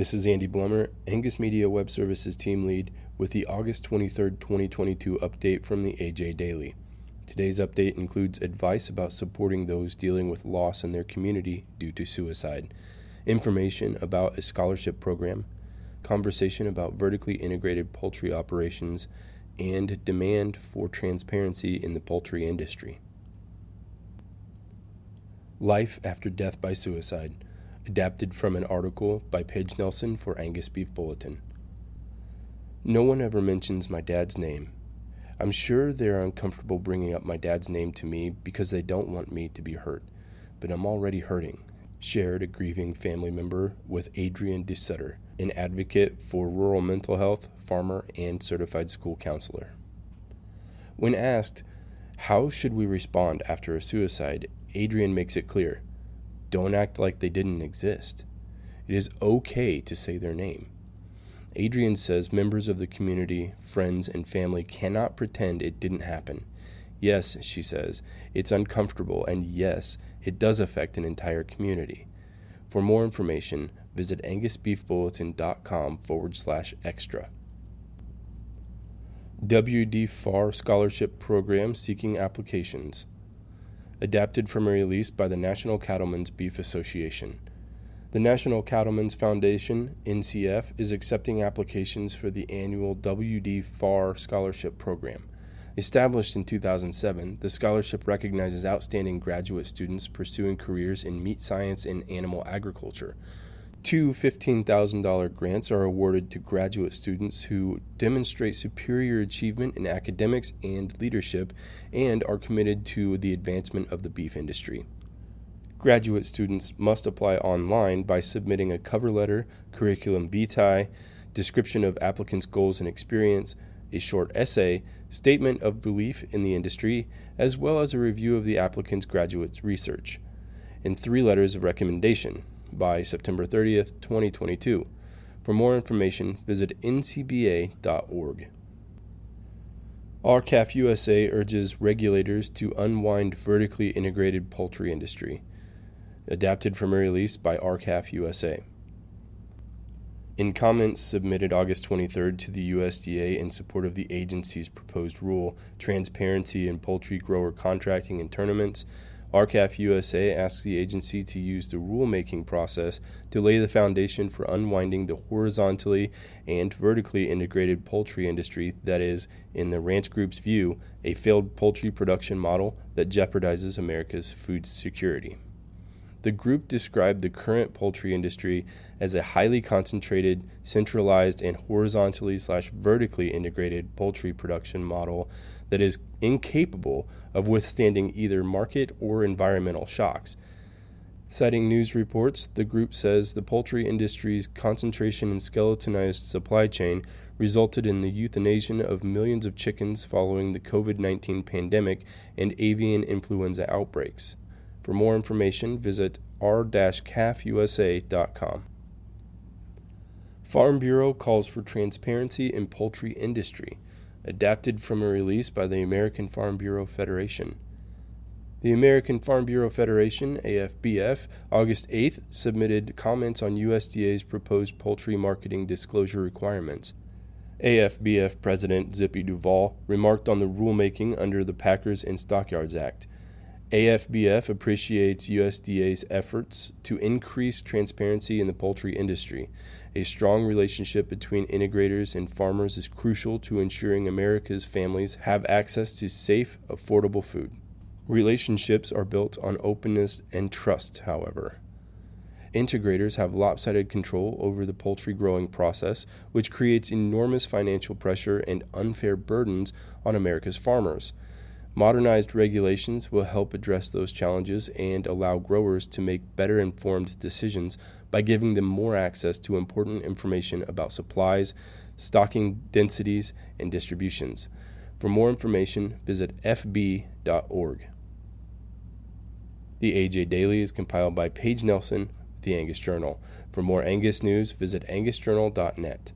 This is Andy Blummer, Angus Media Web Services Team Lead, with the August 23, 2022 update from the AJ Daily. Today's update includes advice about supporting those dealing with loss in their community due to suicide, information about a scholarship program, conversation about vertically integrated poultry operations, and demand for transparency in the poultry industry. Life After Death by Suicide, adapted from an article by Paige Nelson for Angus Beef Bulletin. No one ever mentions my dad's name. I'm sure they are uncomfortable bringing up my dad's name to me because they don't want me to be hurt, but I'm already hurting, shared a grieving family member with Adrienne DeSutter, an advocate for rural mental health, farmer, and certified school counselor. When asked, how should we respond after a suicide? Adrienne makes it clear don't act like they didn't exist. It is okay to say their name. Adrienne says members of the community, friends, and family cannot pretend it didn't happen. Yes, she says, it's uncomfortable, and yes, it does affect an entire community. For more information, visit angusbeefbulletin.com forward slash extra. WD Farr Scholarship Program seeking applications. Adapted from a release by the National Cattlemen's Beef Association. The National Cattlemen's Foundation, NCF, is accepting applications for the annual WD Farr Scholarship Program. Established in 2007, the scholarship recognizes outstanding graduate students pursuing careers in meat science and animal agriculture. Two $15,000 grants are awarded to graduate students who demonstrate superior achievement in academics and leadership and are committed to the advancement of the beef industry. Graduate students must apply online by submitting a cover letter, curriculum vitae, description of applicant's goals and experience, a short essay, statement of belief in the industry, as well as a review of the applicant's graduate research, and three letters of recommendation by September 30th, 2022. For more information, visit ncba.org. R-CALF USA urges regulators to unwind vertically integrated poultry industry adapted from a release by R-CALF USA. In comments submitted August 23rd to the USDA in support of the agency's proposed rule, Transparency in Poultry Grower Contracting and Tournaments, R-CALF USA asks the agency to use the rulemaking process to lay the foundation for unwinding the horizontally and vertically integrated poultry industry that is, in the ranch group's view, a failed poultry production model that jeopardizes America's food security. The group described the current poultry industry as a highly concentrated, centralized, and horizontally slash vertically integrated poultry production model that is incapable of withstanding either market or environmental shocks. Citing news reports, the group says the poultry industry's concentration and skeletonized supply chain resulted in the euthanasia of millions of chickens following the COVID 19 pandemic and avian influenza outbreaks. For more information, visit r-calfusa.com. Farm Bureau calls for transparency in poultry industry, adapted from a release by the American Farm Bureau Federation. The American Farm Bureau Federation, AFBF, August 8th submitted comments on USDA's proposed poultry marketing disclosure requirements. AFBF President Zippy Duvall remarked on the rulemaking under the Packers and Stockyards Act. AFBF appreciates USDA's efforts to increase transparency in the poultry industry. A strong relationship between integrators and farmers is crucial to ensuring America's families have access to safe, affordable food. Relationships are built on openness and trust, however. Integrators have lopsided control over the poultry growing process, which creates enormous financial pressure and unfair burdens on America's farmers. Modernized regulations will help address those challenges and allow growers to make better informed decisions by giving them more access to important information about supplies, stocking densities, and distributions. For more information, visit fb.org. The AJ Daily is compiled by Paige Nelson the Angus Journal. For more Angus news, visit angusjournal.net.